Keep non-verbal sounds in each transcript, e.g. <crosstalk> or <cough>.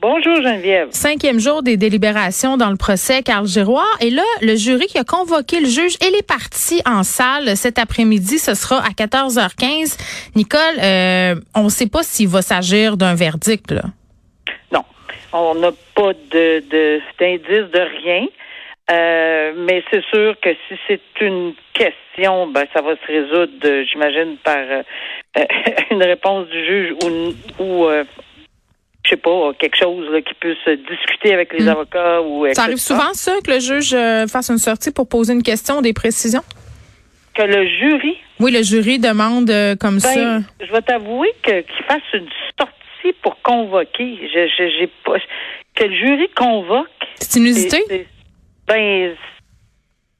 Bonjour, Geneviève. Cinquième jour des délibérations dans le procès Carl Giroir. Et là, le jury qui a convoqué le juge et les parties en salle cet après-midi, ce sera à 14h15. Nicole, euh, on ne sait pas s'il va s'agir d'un verdict. Là. Non, on n'a pas de de- d'indice de, rien. Euh, mais c'est sûr que si c'est une question, ben ça va se résoudre, j'imagine, par euh, euh, <laughs> une réponse du juge ou, ou euh, je sais pas, quelque chose là, qui peut se discuter avec les Mm. avocats ou Ça arrive etc. souvent, ça, que le juge euh, fasse une sortie pour poser une question ou des précisions? que le jury? Oui, le jury demande euh, comme ça. Ben, je vais t'avouer que qu'il fasse une sortie pour convoquer. Je, je- j'ai pas que le jury convoque. C'est inusité? c'est- c'est- Ben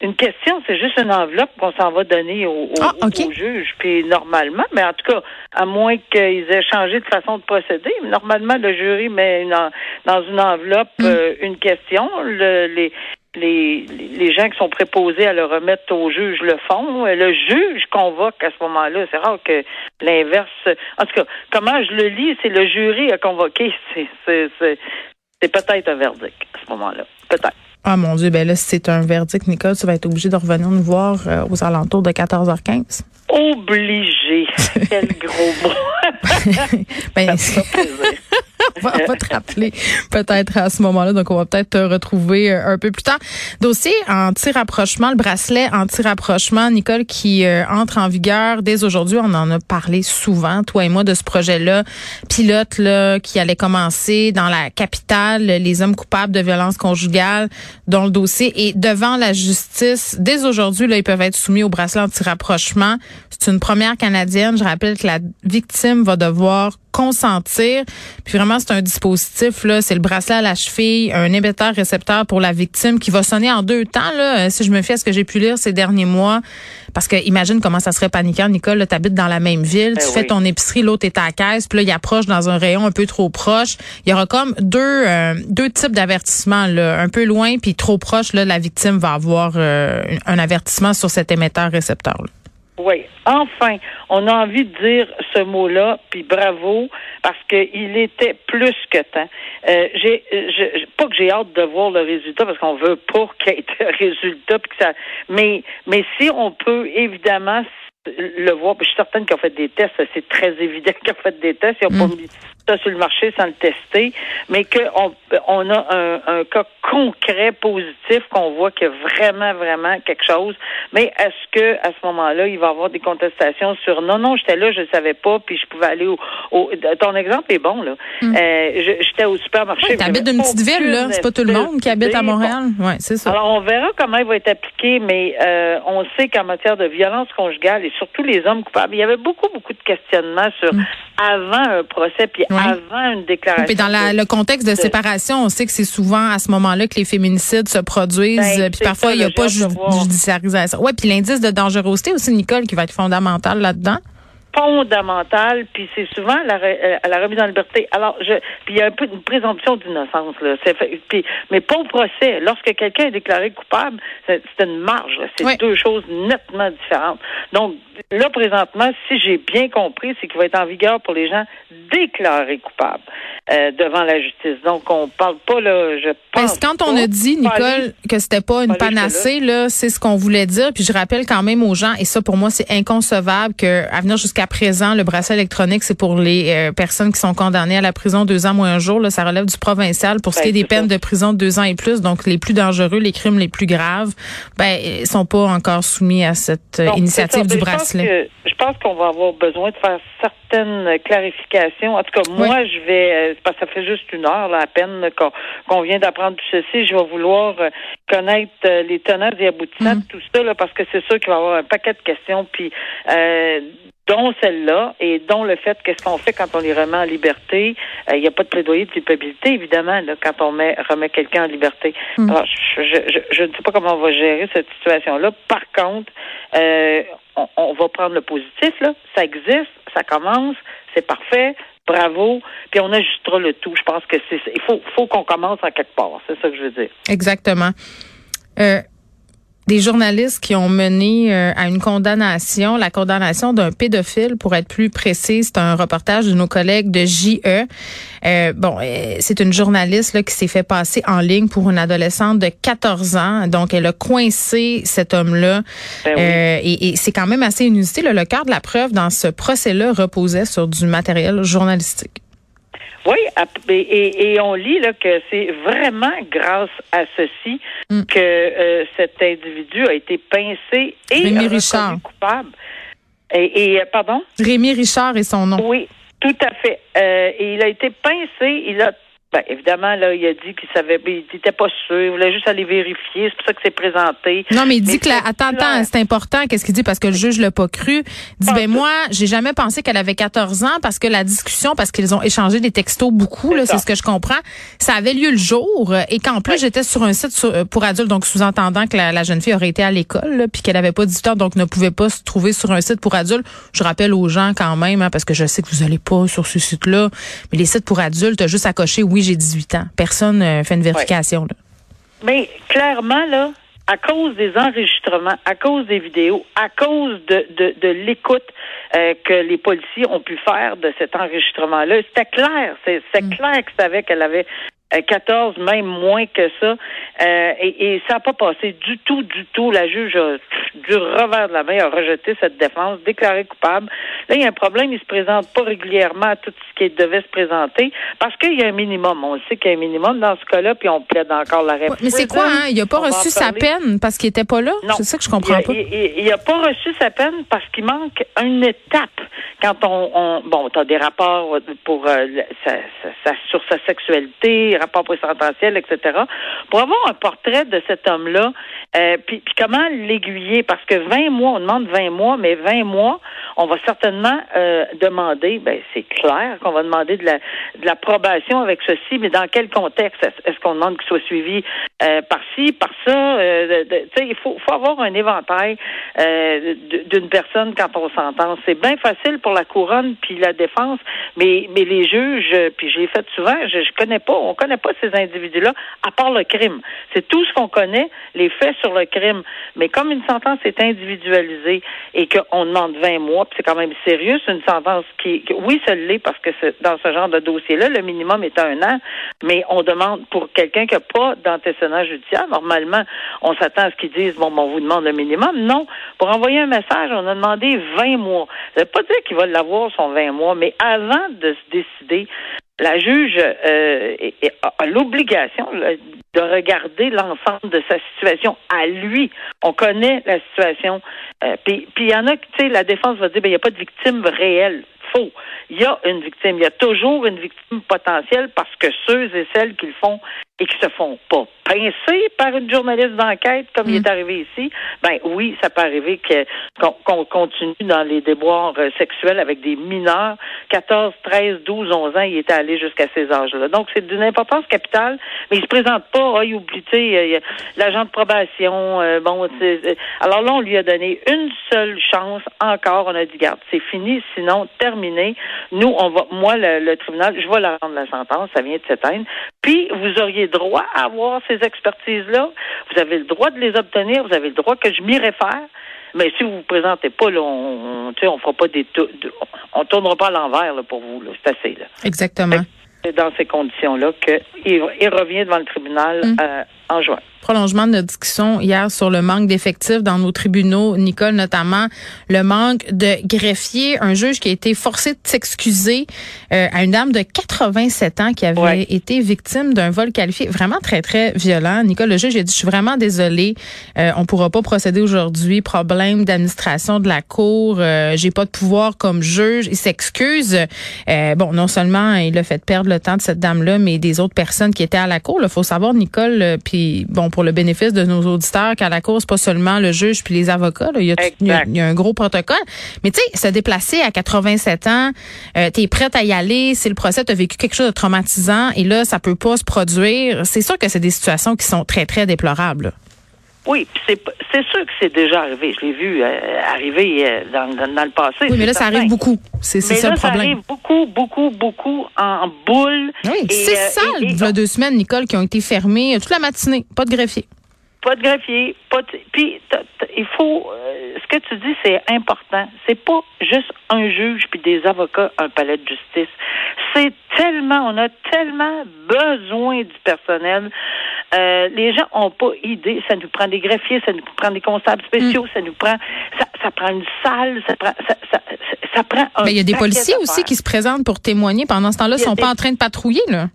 une question, c'est juste une enveloppe qu'on s'en va donner au, au, Ah, au juge. Puis normalement, mais en tout cas, à moins qu'ils aient changé de façon de procéder, normalement le jury met une en- dans une enveloppe Hmm. euh, une question. Le- les les, les gens qui sont préposés à le remettre au juge le font. Le juge convoque à ce moment-là. C'est rare que l'inverse. En tout cas, comment je le lis, c'est le jury a convoqué. <laughs> C'est c'est- c'est- c'est peut-être un verdict à ce moment-là. Peut-être. Ah mon Dieu, ben là, si c'est un verdict, Nicole, tu vas être obligé de revenir nous voir euh, aux alentours de 14h15. Obligé. <laughs> Quel gros mot. Ben, Ça. <laughs> <laughs> on va, te rappeler peut-être à ce moment-là. Donc, on va peut-être te retrouver euh, un peu plus tard. Dossier anti-rapprochement, le bracelet anti-rapprochement, Nicole, qui euh, entre en vigueur dès aujourd'hui. On en a parlé souvent, toi et moi, de ce projet-là. Pilote, là, qui allait commencer dans la capitale, les hommes coupables de violences conjugales, dont le dossier est devant la justice. Dès aujourd'hui, là, ils peuvent être soumis au bracelet anti-rapprochement. C'est une première canadienne. Je rappelle que la victime va devoir consentir. Puis vraiment, c'est un dispositif, là, c'est le bracelet à la cheville, un émetteur récepteur pour la victime qui va sonner en deux temps, là, euh, si je me fie à ce que j'ai pu lire ces derniers mois. Parce que imagine comment ça serait paniquant, Nicole, tu habites dans la même ville, Ben tu fais ton épicerie, l'autre est à la caisse, puis là, il approche dans un rayon un peu trop proche. Il y aura comme deux euh, deux types d'avertissements, là, un peu loin, puis trop proche, là, la victime va avoir euh, un avertissement sur cet émetteur récepteur. là. Oui, enfin, on a envie de dire ce mot-là, puis bravo, parce qu'il était plus que temps. Euh, j'ai, je- pas que j'ai hâte de voir le résultat, parce qu'on veut pas <laughs> qu'il y ait de résultat, puis que ça, mais, mais si on peut évidemment le voir, puis je suis certaine qu'ils ont fait des tests, c'est très évident <laughs> qu'ils ont fait des tests, ils n'ont Mm. pas mis ça sur le marché sans le tester, mais qu'on on a un, un cas concret, positif, qu'on voit qu'il y a vraiment, vraiment quelque chose. Mais est-ce que à ce moment-là, il va y avoir des contestations sur non, non, j'étais là, je ne savais pas, puis je pouvais aller au, au- ton exemple est bon, là. Euh, je- j'étais au supermarché. T'habites j'avais d'une petite ville, là. C'est pas tout le monde qui habite à. Montréal. Ouais, c'est ça. Alors, on verra comment il va être appliqué, mais euh, on sait qu'en matière de violence conjugale et surtout les hommes coupables, il y avait beaucoup, beaucoup de questionnements sur avant un procès puis. Ouais. avant une déclaration. Puis dans la- le contexte de de- séparation, on sait que c'est souvent à ce moment-là que les féminicides se produisent. Ben, euh, puis parfois, il n'y a pas de judiciarisation. Ouais, puis l'indice de dangerosité aussi, Nicole, qui va être fondamental là-dedans. Fondamentale, puis c'est souvent la, euh, la remise en liberté. Alors, je, puis il y a un peu une présomption d'innocence là. Fait- puis, mais pas au procès. Lorsque quelqu'un est déclaré coupable, c'est une marge. C'est Oui. deux choses nettement différentes. Donc là, présentement, si j'ai bien compris, c'est qu'il va être en vigueur pour les gens déclarés coupables euh, devant la justice. Donc on parle pas là. Je pense. Parce que quand on a dit, Nicole, que c'était pas une panacée, là, c'est ce qu'on voulait dire. Puis je rappelle quand même aux gens, et ça pour moi c'est inconcevable que à venir jusqu'à présent, le bracelet électronique c'est pour les euh, personnes qui sont condamnées à la prison deux ans moins un jour. Là, ça relève du provincial. Pour ce Ben, qui est des peines de prison de deux ans et plus, donc les plus dangereux, les crimes les plus graves, ben ils sont pas encore soumis à cette euh, Donc, initiative ça. du bracelet. Je pense qu'on va avoir besoin de faire certaines clarifications. En tout cas, moi, je vais, euh, parce que ça fait juste une heure là, à peine qu'on vient d'apprendre tout ceci. Je vais vouloir connaître les tenants et aboutissants Mm. de tout ça, là, parce que c'est sûr qu'il va y avoir un paquet de questions. Puis, euh, dont celle-là et dont le fait qu'est-ce qu'on fait quand on les remet en liberté. Euh, il n'y a pas de plaidoyer de culpabilité, évidemment, là, quand on met, remet quelqu'un en liberté. Mm. Alors, je, je, je, ne sais pas comment on va gérer cette situation-là. Par contre, euh, on, on, va prendre le positif, là. Ça existe, ça commence, c'est parfait, bravo, puis on ajustera le tout. Je pense que c'est il faut, faut qu'on commence en quelque part. C'est ça que je veux dire. Exactement. Euh, des journalistes qui ont mené euh, à une condamnation, la condamnation d'un pédophile, pour être plus précis. C'est un reportage de nos collègues de JE. Euh, bon, euh, c'est une journaliste là, qui s'est fait passer en ligne pour une adolescente de 14 ans. Donc, elle a coincé cet homme-là. Ben oui. euh, et, et c'est quand même assez inusité. Là. Le cœur de la preuve dans ce procès-là reposait sur du matériel journalistique. Oui, et, on lit là, que c'est vraiment grâce à ceci Mm. que euh, cet individu a été pincé et Rémi Richard. coupable. Et, et, euh, pardon? Rémi Richard est son nom. Oui, tout à fait. Euh, et il a été pincé. Il a ben, évidemment, là, il a dit qu'il savait, il était pas sûr, il voulait juste aller vérifier. C'est pour ça que c'est présenté. Non, mais il dit Mais que la, c'est attends, attends, c'est important. Qu'est-ce qu'il dit parce que le juge l'a pas cru. Il dit ben moi, j'ai jamais pensé qu'elle avait 14 ans parce que la discussion, parce qu'ils ont échangé des textos beaucoup, C'est là, c'est ce que je comprends. Ça avait lieu le jour euh, et qu'en plus Oui. j'étais sur un site sur- euh, pour adultes, donc sous-entendant que la, la jeune fille aurait été à l'école puis qu'elle avait pas 18 ans, donc ne pouvait pas se trouver sur un site pour adultes. Je rappelle aux gens quand même, hein, parce que je sais que vous allez pas sur ce site-là, mais les sites pour adultes, t'as juste à cocher oui j'ai 18 ans. Personne euh, fait une vérification. Là. Mais clairement, là, à cause des enregistrements, à cause des vidéos, à cause de, de, de l'écoute euh, que les policiers ont pu faire de cet enregistrement-là, c'était clair. C'est Mm. clair que savait qu'elle avait euh, 14, même moins que ça. Euh, et, et ça n'a pas passé du tout, du tout. La juge a, du revers de la main, a rejeté cette défense, déclaré coupable. Là, il y a un problème, il ne se présente pas régulièrement à tout ce qui devait se présenter parce qu'il y a un minimum. On sait qu'il y a un minimum dans ce cas-là, puis on plaide encore la Ouais, mais c'est quoi, hein? Il a pas On reçu sa peine parce qu'il était pas là? Non. C'est ça que je comprends il, pas. Il, il a pas reçu sa peine parce qu'il manque une étape. Quand on, on bon, tu as des rapports pour euh, sa- sa- sa- sur sa sexualité, rapports présentantiels, etc. Pour avoir un portrait de cet homme-là, euh, puis, puis comment l'aiguiller Parce que 20 mois, on demande 20 mois, mais 20 mois, on va certainement euh, demander, ben c'est clair qu'on va demander de la de l'approbation avec ceci, mais dans quel contexte Est-ce qu'on demande qu'il soit suivi euh, par ci, par ça euh, Tu sais, il faut, faut avoir un éventail euh, d'une personne quand on s'entend. C'est bien facile pour la couronne puis la défense, mais mais les juges, puis je l'ai fait souvent, je, je connais pas, on connaît pas ces individus-là à part le crime. C'est tout ce qu'on connaît, les faits sur le crime. Mais comme une sentence est individualisée et qu'on demande 20 mois, c'est quand même sérieux, c'est une sentence qui, oui, ça l'est parce que dans ce genre de dossier-là, le minimum est un an, mais on demande pour quelqu'un qui n'a pas d'antécédent judiciaire, normalement, on s'attend à ce qu'ils disent, bon, ben, on vous demande le minimum. Non. Pour envoyer un message, on a demandé 20 mois. Ça veut pas dire qu'il va l'avoir, son 20 mois, mais avant de se décider, la juge euh, a l'obligation de regarder l'ensemble de sa situation à lui. On connaît la situation. Euh, puis il y en a, tu sais, la défense va dire, ben il n'y a pas de victime réelle. Faux. Il y a une victime. Il y a toujours une victime potentielle parce que ceux et celles qui le font et qui se font pas pincer par une journaliste d'enquête comme il est arrivé ici, ben oui, ça peut arriver que qu'on continue dans les déboires euh, sexuels avec des mineurs, 14, 13, 12, 11 ans, il était allé jusqu'à ces âges-là. Donc c'est d'une importance capitale, mais il se présente pas, ah, il oublie, euh, l'agent de probation, euh, bon, alors là on lui a donné une seule chance encore, on a dit garde, c'est fini, sinon terminé. Nous on va moi le, le tribunal, je vais la rendre la sentence, ça vient de s'éteindre. Puis vous auriez droit à avoir ces expertises-là. Vous avez le droit de les obtenir. Vous avez le droit que je m'y réfère. Mais si vous vous présentez pas, là, on, on, on fera pas des, on tournera pas à l'envers là, pour vous. là. C'est assez. Là. Exactement. C'est dans ces conditions-là qu'il il revient devant le tribunal Mm. euh, en juin. prolongement de notre discussion hier sur le manque d'effectifs dans nos tribunaux, Nicole notamment, le manque de greffiers, un juge qui a été forcé de s'excuser euh, à une dame de 87 ans qui avait Ouais. été victime d'un vol qualifié vraiment très très violent. Nicole, le juge a dit je suis vraiment désolé, euh, on pourra pas procéder aujourd'hui, problème d'administration de la cour, euh, j'ai pas de pouvoir comme juge, il s'excuse. Euh, bon, non seulement il a fait perdre le temps de cette dame là, mais des autres personnes qui étaient à la cour, il faut savoir Nicole euh, puis bon pour le bénéfice de nos auditeurs, qu'à la cour, c'est pas seulement le juge puis les avocats. Il, y a, il, y a, un gros protocole. Mais tu sais, se déplacer à 87 ans, euh, tu es prête à y aller, c'est le procès, tu as vécu quelque chose de traumatisant et là, ça peut pas se produire. C'est sûr que c'est des situations qui sont très, très déplorables. Oui, c'est sûr que c'est déjà arrivé. Je l'ai vu euh, arriver euh, dans, dans, le passé. Oui, mais là, ça arrive beaucoup. C'est ça le problème. Ça arrive beaucoup, beaucoup, beaucoup en boule. Oui, c'est ça, il y a deux semaines, Nicole, qui ont été fermées toute la matinée. Pas de greffier. Pas de greffier. Pas de... Puis, il faut. Euh, ce que tu dis, c'est important. C'est pas juste un juge puis des avocats, un palais de justice. C'est tellement, on a tellement besoin du personnel. Euh, les gens ont pas idée. Ça nous prend des greffiers, ça nous prend des constables spéciaux, mm. ça nous prend, ça, ça, prend une salle, ça prend, ça, ça, ça prend. Un Mais il y a des policiers aussi qui se présentent pour témoigner pendant ce temps-là. Ils sont pas en train de patrouiller là.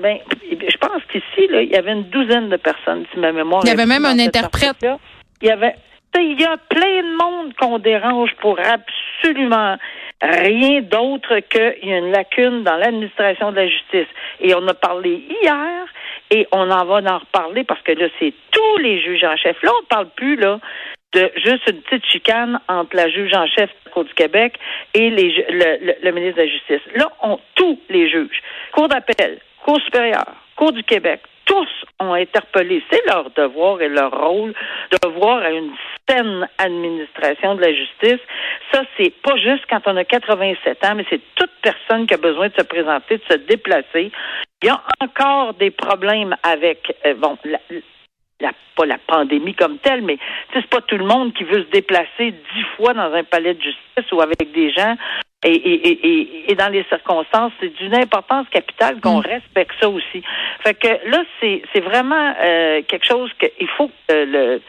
Ben, je pense qu'ici, là, il y avait une douzaine de personnes, si ma mémoire. Il y avait même un interprète. Il y avait, il y a plein de monde qu'on dérange pour absolument rien d'autre qu'il y a une lacune dans l'administration de la justice. Et on a parlé hier et on en va en reparler parce que là, c'est tous les juges en chef. Là, on ne parle plus là de juste une petite chicane entre la juge en chef de la Cour du Québec et les, le, le, ministre de la Justice. Là, on tous les juges. Cour d'appel, Cour supérieure, Cour du Québec, tous ont interpellé. C'est leur devoir et leur rôle de voir à une saine administration de la justice. Ça, c'est pas juste quand on a 87 ans, mais c'est toute personne qui a besoin de se présenter, de se déplacer. Il y a encore des problèmes avec, euh, bon, la, pas la pandémie comme telle, mais c'est pas tout le monde qui veut se déplacer dix fois dans un palais de justice ou avec des gens et, et, et, et, dans les circonstances, c'est d'une importance capitale qu'on mm. respecte ça aussi. Fait que là, c'est, c'est vraiment euh, quelque chose qu'il faut que le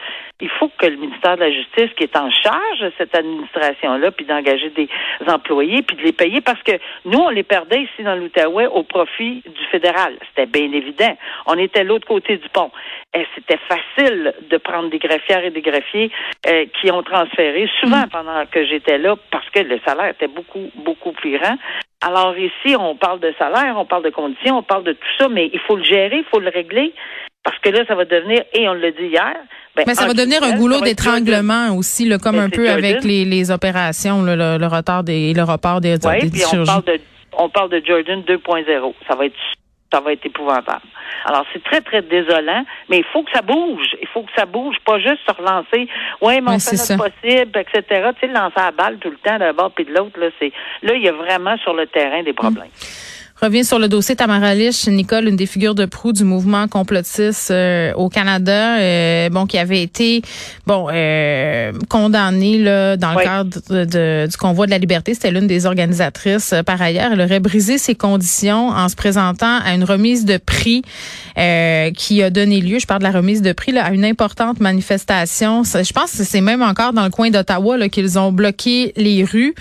il faut que le ministère de la Justice, qui est en charge de cette administration-là, puis d'engager des employés, puis de les payer, parce que nous, on les perdait ici dans l'Outaouais au profit du fédéral. C'était bien évident. On était l'autre côté du pont. Et c'était facile de prendre des greffières et des greffiers euh, qui ont transféré, souvent mm. pendant que j'étais là, que le salaire était beaucoup, beaucoup plus grand. Alors ici, on parle de salaire, on parle de conditions, on parle de tout ça, mais il faut le gérer, il faut le régler, parce que là, ça va devenir, et on l'a dit hier, ben, mais ça va devenir un goulot d'étranglement aussi, là, comme ben, un peu avec les, les opérations, là, le, retard des, le report des, oui, puis on parle de on parle de Jordan 2.0. Ça va être ça va être épouvantable. Alors, c'est très, très désolant, mais il faut que ça bouge. Il faut que ça bouge, pas juste se relancer. Oui, mais on fait notre possible, etc. Tu sais, lancer la balle tout le temps d'un bord puis de l'autre, là, c'est, là, il y a vraiment sur le terrain des problèmes. Revient sur le dossier Tamara Lich, Nicole, une des figures de proue du mouvement complotiste euh, au Canada, euh, bon, qui avait été bon euh, condamnée là dans le cadre de, du convoi de la liberté. C'était l'une des organisatrices. Par ailleurs, elle aurait brisé ses conditions en se présentant à une remise de prix qui a donné lieu, je parle de la remise de prix, là, à une importante manifestation. Je pense que c'est même encore dans le coin d'Ottawa qu'ils ont bloqué les rues.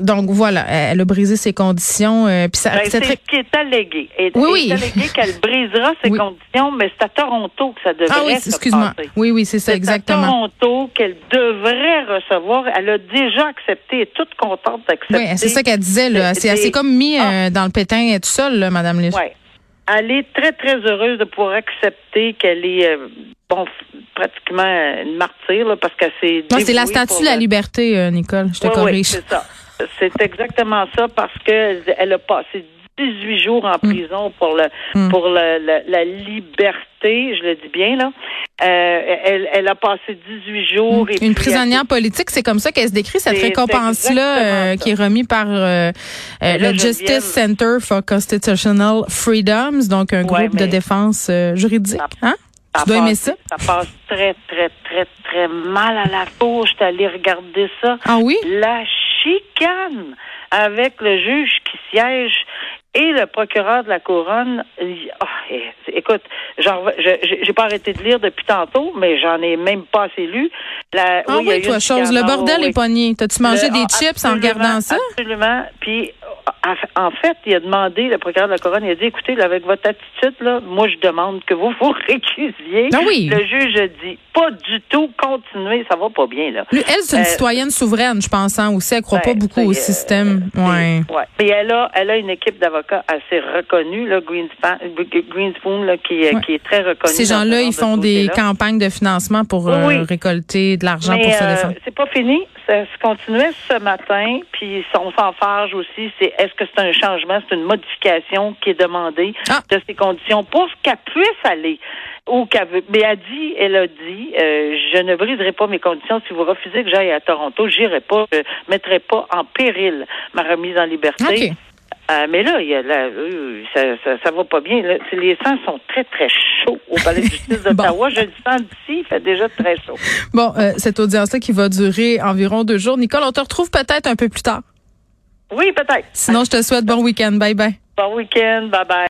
donc voilà, elle a brisé ses conditions euh, ben, c'est ce qui est allégué. Et, oui, oui. allégué qu'elle brisera <laughs> ses conditions, mais c'est à Toronto que ça devrait ah, oui, excuse-moi. Oui, oui, c'est ça, exactement. C'est à Toronto qu'elle devrait recevoir. Elle a déjà accepté, elle est toute contente d'accepter. Oui, c'est ça qu'elle disait. Là. C'est assez comme mis ah. euh, dans le pétin toute seule, là, Mme Lich. Oui. Elle est très, très heureuse de pouvoir accepter qu'elle est euh, bon, pratiquement une martyre, là, parce que c'est. Non, c'est la statue de la liberté, Nicole. Je te corrige. Oui, c'est ça. C'est exactement ça parce que elle a passé 18 jours en mm. prison pour le mm. pour le, la liberté, je le dis bien là. Euh, elle, elle, a passé 18 jours. Et Une prisonnière politique, c'est comme ça qu'elle se décrit cette récompense-là euh, qui est remise par euh, le Justice Center for Constitutional Freedoms, donc un groupe de défense juridique. Hein? tu dois aimer ça? Ça passe très, très, très, très mal à la peau. Je suis allée regarder ça. Ah oui? La chicane avec le juge qui siège et le procureur de la couronne. Oh, écoute, genre, j'ai pas arrêté de lire depuis tantôt, mais j'en ai même pas assez lu. La, ah oui, toi, chose. Le bordel est pogné. T'as-tu mangé des chips en regardant ça? Absolument. Puis en fait, il a demandé, le procureur de la couronne, il a dit, écoutez, là, avec votre attitude, là, moi, je demande que vous vous <laughs> récusiez. Ah oui. Le juge a dit, pas du tout, continuez, ça va pas bien, là. Lui, elle, c'est une Euh, citoyenne souveraine, je pense, hein, aussi. Elle croit pas Ben, beaucoup c'est, au euh, système. c'est- Ouais. ouais. Et elle a, elle a une équipe d'avocats assez reconnue, là, Greenspan, Greenspoon, là, qui, est- Ouais. qui est très reconnue. Ces gens-là, ils de font des campagnes de financement pour euh, récolter de l'argent pour se euh, défendre. c'est pas fini. Ça se continuait ce matin, puis on s'enfarge aussi. C'est est-ce que c'est un changement, c'est une modification qui est demandée Ah. de ces conditions pour qu'elle puisse aller ou qu'elle veut. Mais elle dit, elle a dit, euh, je ne briserai pas mes conditions si vous refusez que j'aille à Toronto, j'irai pas, je mettrai pas en péril ma remise en liberté. Euh, mais là, il y a là, euh, ça, ça, ça va pas bien. Là. Les sangs sont très, très chauds au palais de justice <laughs> d'Ottawa. Je le sens d'ici, il fait déjà très chaud. Bon, euh, cette audience-là qui va durer environ deux jours. Nicole, on te retrouve peut-être un peu plus tard. Oui, peut-être. Sinon, je te souhaite bon week-end. Bye bye. Bon week-end. Bye bye.